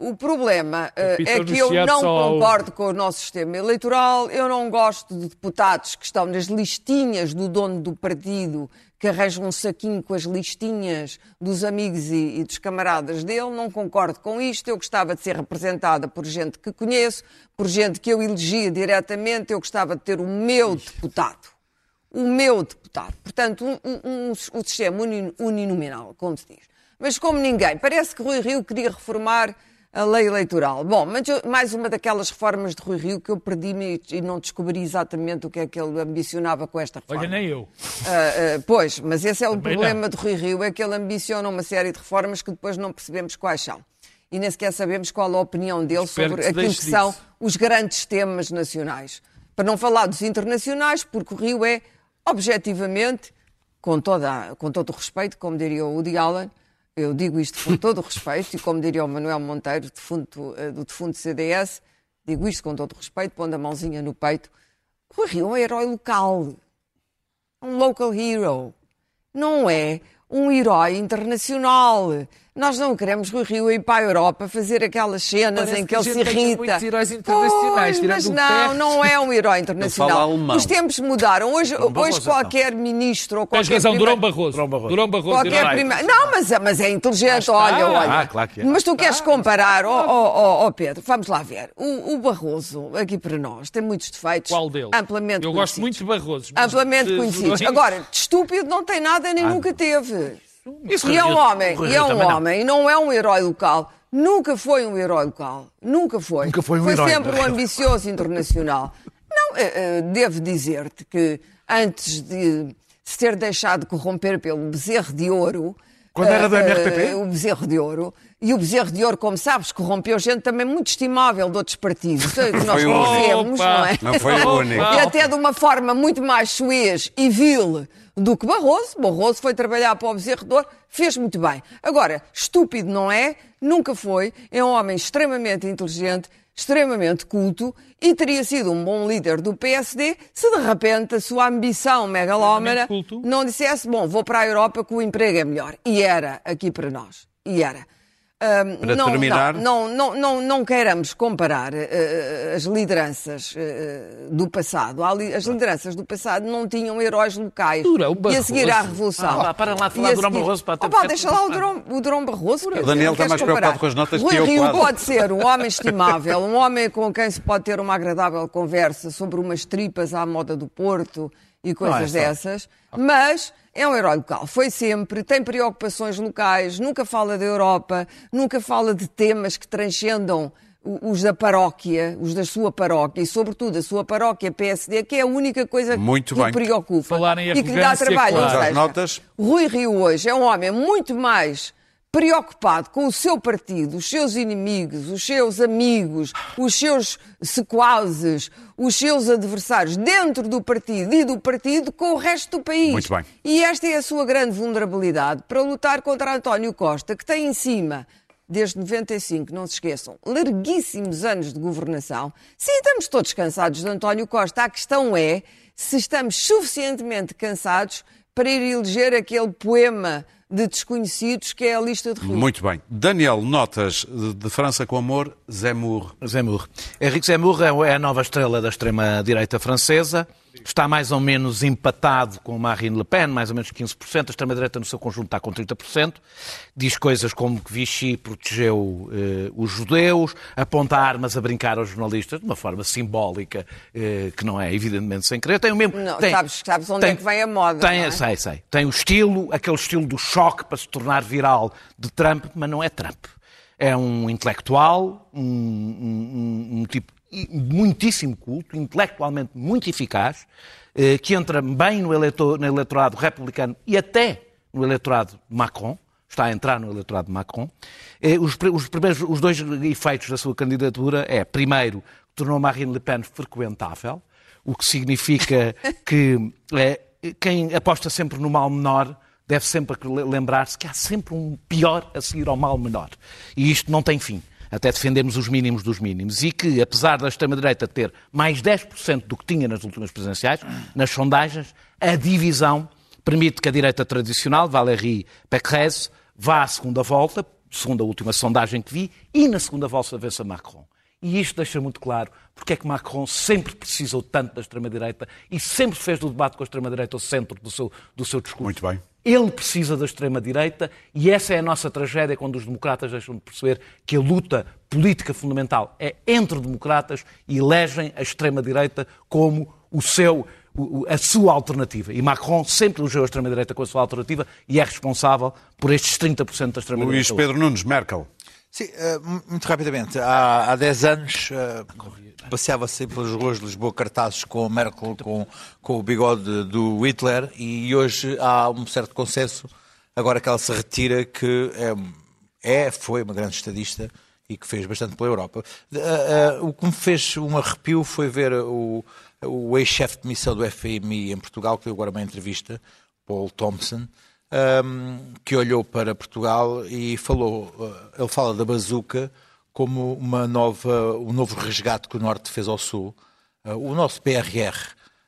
O problema uh, é que eu não concordo com o nosso sistema eleitoral, eu não gosto de deputados que estão nas listinhas do dono do partido, que arranjam um saquinho com as listinhas dos amigos e, e dos camaradas dele, não concordo com isto, eu gostava de ser representada por gente que conheço, por gente que eu elegia diretamente, eu gostava de ter o meu deputado. O meu deputado. Portanto, um, um, um, um sistema uninominal, como se diz. Mas como ninguém, parece que Rui Rio queria reformar a lei eleitoral. Bom, mas mais uma daquelas reformas de Rui Rio que eu perdi-me e, não descobri exatamente o que é que ele ambicionava com esta reforma. Olha, nem eu. Uh, uh, pois, mas esse é o Também problema não. de Rui Rio, é que ele ambiciona uma série de reformas que depois não percebemos quais são. E nem sequer sabemos qual a opinião dele Espero sobre aquilo que são os grandes temas nacionais. Para não falar dos internacionais, porque o Rio é, objetivamente, com, toda, com todo o respeito, como diria o Woody Allen, eu digo isto com todo o respeito, e como diria o Manuel Monteiro, defunto, eh, do defunto CDS, digo isto com todo o respeito, pondo a mãozinha no peito. O Rio é um herói local. Um local hero. Não é um herói internacional. Nós não queremos Rui Rio ir para a Europa fazer aquelas cenas Parece em que, que ele se irrita. Muitos heróis internacionais, pois, mas não, não é um herói internacional. Os tempos mudaram. Hoje, hoje qualquer ministro ou qualquer. Tens razão, Durão Barroso. Durão Barroso. Durão Barroso qualquer. Não, mas, é, mas é inteligente, olha, olha. Ah, claro que é. Mas tu queres comparar, ó oh, oh, oh, Pedro, vamos lá ver. O, o, Barroso, aqui para nós, tem muitos defeitos. Qual deles? Amplamente Eu gosto muito de Barroso. Amplamente conhecidos. Agora, de estúpido não tem nada nem ah, nunca teve. Isso e é um homem, e é um homem, e não é um herói local. Nunca foi um herói local. Nunca foi. Nunca foi um foi herói. sempre um ambicioso internacional. Não, uh, uh, devo dizer-te que antes de se ter deixado corromper pelo bezerro de ouro. Quando era do MRTP? o bezerro de ouro. E o bezerro de ouro, como sabes, corrompeu gente também muito estimável de outros partidos, que nós conhecemos, não é? Não foi o único. E até de uma forma muito mais suez e vil do que Barroso. Barroso foi trabalhar para o Ouro, fez muito bem. Agora, estúpido não é, nunca foi, é um homem extremamente inteligente, extremamente culto e teria sido um bom líder do PSD se de repente a sua ambição megalómana não dissesse, bom, vou para a Europa que o emprego é melhor. E era aqui para nós. E era. Para não, terminar- Não, não, não, não queiramos comparar eh, as lideranças eh, do passado. As lideranças do passado não tinham heróis locais. Durão e a seguir à. Revolução. Ah, para lá falar E de Durão Barroso, pá, Opa, deixa lá o Durão, o Durão Barroso. O Daniel está não mais queres preocupado com as notas Rui que eu, Rio quase. pode ser um homem estimável, um homem com quem se pode ter uma agradável conversa sobre umas tripas à moda do Porto e coisas Não é dessas, mas é um herói local. Foi sempre, tem preocupações locais, nunca fala da Europa, nunca fala de temas que transcendam os da paróquia, os da sua paróquia, e sobretudo a sua paróquia PSD, que é a única coisa Muito que bem. o preocupa e que lhe dá trabalho. claro. Seja, notas. Rui Rio hoje é um homem muito mais preocupado com o seu partido, os seus inimigos, os seus amigos, os seus sequazes, os seus adversários dentro do partido e do partido com o resto do país. Muito bem. E esta é a sua grande vulnerabilidade para lutar contra António Costa, que tem em cima, desde 95, não se esqueçam, larguíssimos anos de governação. Sim, estamos todos cansados de António Costa. A questão é se estamos suficientemente cansados para ir eleger aquele poema de desconhecidos que é a lista de Rio. Muito bem. Daniel, notas de, de França com Amor, Zemmour. Zemmour. Henrique Zemmour é a nova estrela da extrema-direita francesa. Está mais ou menos empatado com Marine Le Pen, mais ou menos 15%. A extrema-direita no seu conjunto está com 30%. Diz coisas como que Vichy protegeu eh, os judeus, aponta armas a brincar aos jornalistas de uma forma simbólica, eh, que não é evidentemente sem querer. Tem o mesmo... Não, tem- sabes- sabes onde é que vem a moda, Tem, é? sei, sei. Tem o estilo, aquele estilo do choque para se tornar viral de Trump, mas não é Trump. É um intelectual, um, um- um- um tipo muitíssimo culto, intelectualmente muito eficaz, eh, que entra bem no, eleitor- no eleitorado republicano e até no eleitorado Macron. Está a entrar no eleitorado Macron. Eh, Os, os primeiros, os dois efeitos da sua candidatura é, primeiro, tornou Marine Le Pen frequentável, o que significa que eh, quem aposta sempre no mal menor deve sempre lembrar-se que há sempre um pior a seguir ao mal menor. E isto não tem fim, até defendermos os mínimos dos mínimos. E que, apesar da extrema-direita ter mais 10% do que tinha nas últimas presidenciais, nas sondagens, a divisão permite que a direita tradicional, Valérie Pécresse, vá à segunda volta, segundo a última sondagem que vi, e na segunda volta vença Macron. E isto deixa muito claro porque é que Macron sempre precisou tanto da extrema-direita e sempre fez do debate com a extrema-direita o centro do seu, do seu discurso. Muito bem. Ele precisa da extrema-direita e essa é a nossa tragédia quando os democratas deixam de perceber que a luta política fundamental é entre democratas e elegem a extrema-direita como o seu, a sua alternativa. E Macron sempre elegeu a extrema-direita com a sua alternativa e é responsável por estes 30% da extrema-direita. Luís Pedro Nunes, Merkel. Sim, eh, muito rapidamente. Há, há 10 anos eh, passeava-se pelas ruas de Lisboa cartazes com a Merkel, com, com o bigode do Hitler, e hoje há um certo consenso, agora que ela se retira, que é, é foi uma grande estadista e que fez bastante pela Europa. Eh, o que me fez um arrepio foi ver o, o ex-chefe de missão do FMI em Portugal, que deu agora uma entrevista, Paul Thompson, um, que olhou para Portugal e falou, uh, ele fala da bazuca como uma nova, um novo resgate que o Norte fez ao Sul. Uh, o nosso PRR,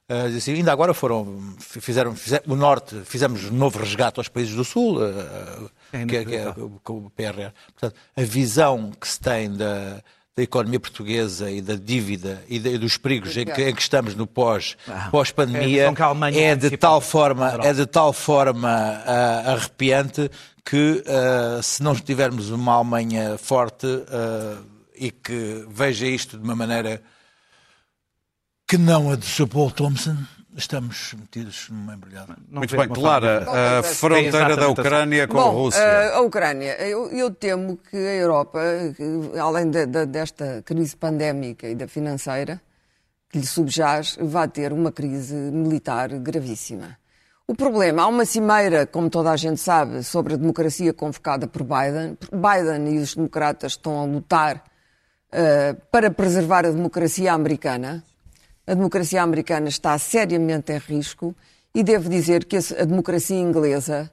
uh, diz assim, ainda agora foram, fizeram, fizeram, o Norte, fizemos um novo resgate aos países do Sul, uh, que, é- que é o- o PRR. Portanto, a visão que se tem da, da economia portuguesa e da dívida e, de- e dos perigos em que, em que estamos no pós, É a pós-pandemia visão que a Alemanha é de tal forma, é de tal forma ah, arrepiante que ah, se não tivermos uma Alemanha forte ah, e que veja isto de uma maneira que não a do Sr. Paul Thompson, estamos metidos numa embrulhada. Não Muito bem, Clara, a fronteira da assim. Ucrânia com Bom, a Rússia. eh, a Ucrânia, eu, eu temo que a Europa, que, além de- de- desta crise pandémica e da financeira que lhe subjaz, vai ter uma crise militar gravíssima. O problema, há uma cimeira, como toda a gente sabe, sobre a democracia convocada por Biden. Biden e os democratas estão a lutar eh, para preservar a democracia americana. A democracia americana está seriamente em risco e devo dizer que a democracia inglesa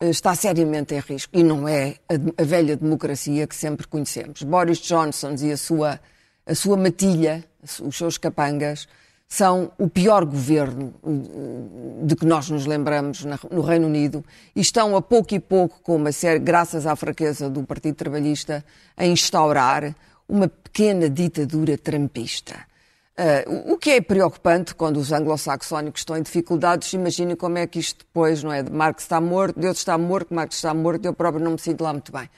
eh, está seriamente em risco e não é a, velha democracia que sempre conhecemos. Boris Johnson e a sua, a sua matilha, os seus capangas, são o pior governo uh, de que nós nos lembramos no Reino Unido e estão a pouco e pouco, com uma série, graças à fraqueza do Partido Trabalhista, a instaurar uma pequena ditadura trampista. Uh, o- que é preocupante quando os anglo-saxónicos estão em dificuldades, imaginem como é que isto depois, não é? De Marx está morto, Deus está morto, Marx está morto, eu próprio não me sinto lá muito bem.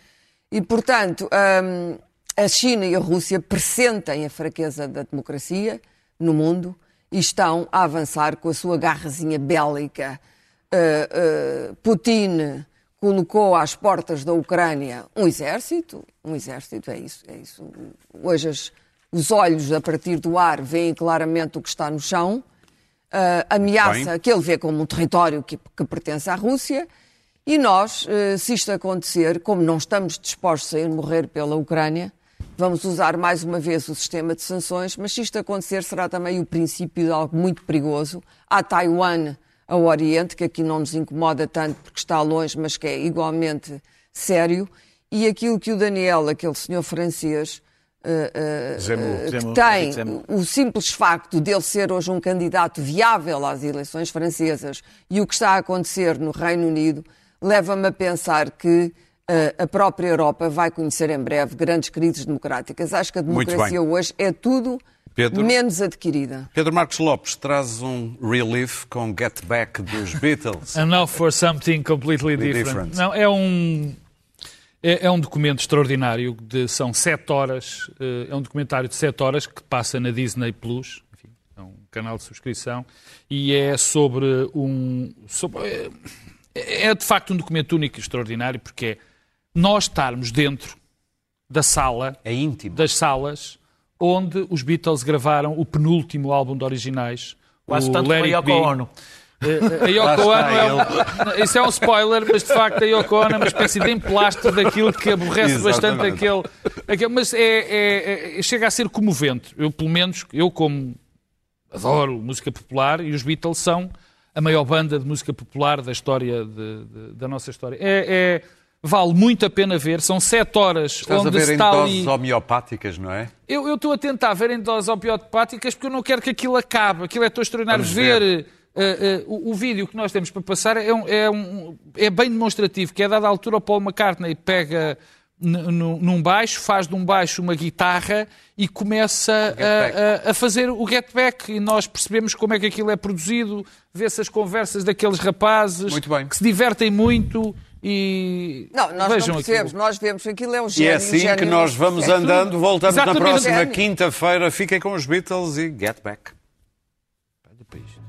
E, portanto, hum, a China e a Rússia pressentem a fraqueza da democracia no mundo e estão a avançar com a sua garrazinha bélica. Uh, uh, Putin colocou às portas da Ucrânia um exército, um exército, é isso, é isso. Hoje as- os olhos a partir do ar veem claramente o que está no chão, uh, ameaça Bem. que ele vê como um território que, que pertence à Rússia, e nós, eh, se isto acontecer, como não estamos dispostos a ir morrer pela Ucrânia, vamos usar mais uma vez o sistema de sanções, mas se isto acontecer será também o princípio de algo muito perigoso. Há Taiwan ao Oriente, que aqui não nos incomoda tanto porque está longe, mas que é igualmente sério, e aquilo que o Daniel, aquele senhor francês, Zemmour. eh, que tem Zemmour. o simples facto de ele ser hoje um candidato viável às eleições francesas e o que está a acontecer no Reino Unido leva-me a pensar que eh, a própria Europa vai conhecer em breve grandes crises democráticas. Acho que a democracia hoje é tudo Pedro? menos adquirida. Pedro Marcos Lopes traz um relief com Get Back dos Beatles. And now for something completely different. Não, é um. É, é um documento extraordinário, de, são sete horas, eh, é um documentário de sete horas que passa na Disney Plus, enfim, é um canal de subscrição, e é sobre um. sobre- é, é de facto um documento único e extraordinário, porque é nós estarmos dentro da sala É íntimo. das salas onde os Beatles gravaram o penúltimo álbum de originais. Quase o tanto It Be. Yoko Ono. Eh, A Yoko Ono é um, isso é um spoiler, mas de facto a Yoko Ono é uma espécie de emplasto daquilo que aborrece bastante Exatamente. aquele, aquele. Mas é, é- é- chega a ser comovente. Eu, pelo menos, eu como adoro música popular e os Beatles são a maior banda de música popular da história de- de- da nossa história. É, é- vale muito a pena ver. São sete horas Estás a onde ver se em está doses ali. homeopáticas, não é? Eu eu estou a tentar ver em doses opiopáticas porque eu não quero que aquilo acabe. Aquilo é tão extraordinário. Vamos Ver, ver. Eh, eh, o, o vídeo que nós temos para passar é, um- é um- é bem demonstrativo, que é dada a altura o Paul McCartney pega num baixo, faz de um baixo uma guitarra e começa a, a- a fazer o get back e nós percebemos como é que aquilo é produzido, vê-se as conversas daqueles rapazes Muito bem. que se divertem muito e Não, nós vejam não percebemos, aquilo. nós vemos que aquilo é um E gênio. é assim gênio que nós vamos é tudo. andando. Voltamos na Exatamente. próxima Gênio. quinta-feira. Fiquem com os Beatles e Get Back. Depois-